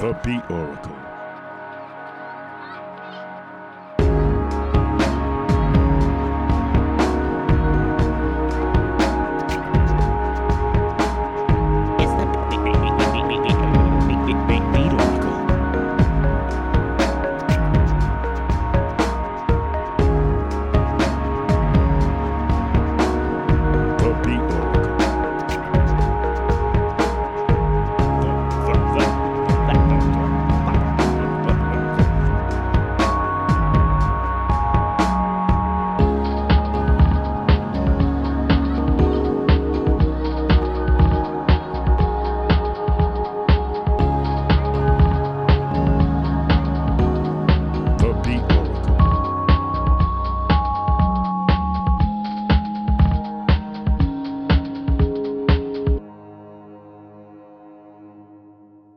The Beat Oracle.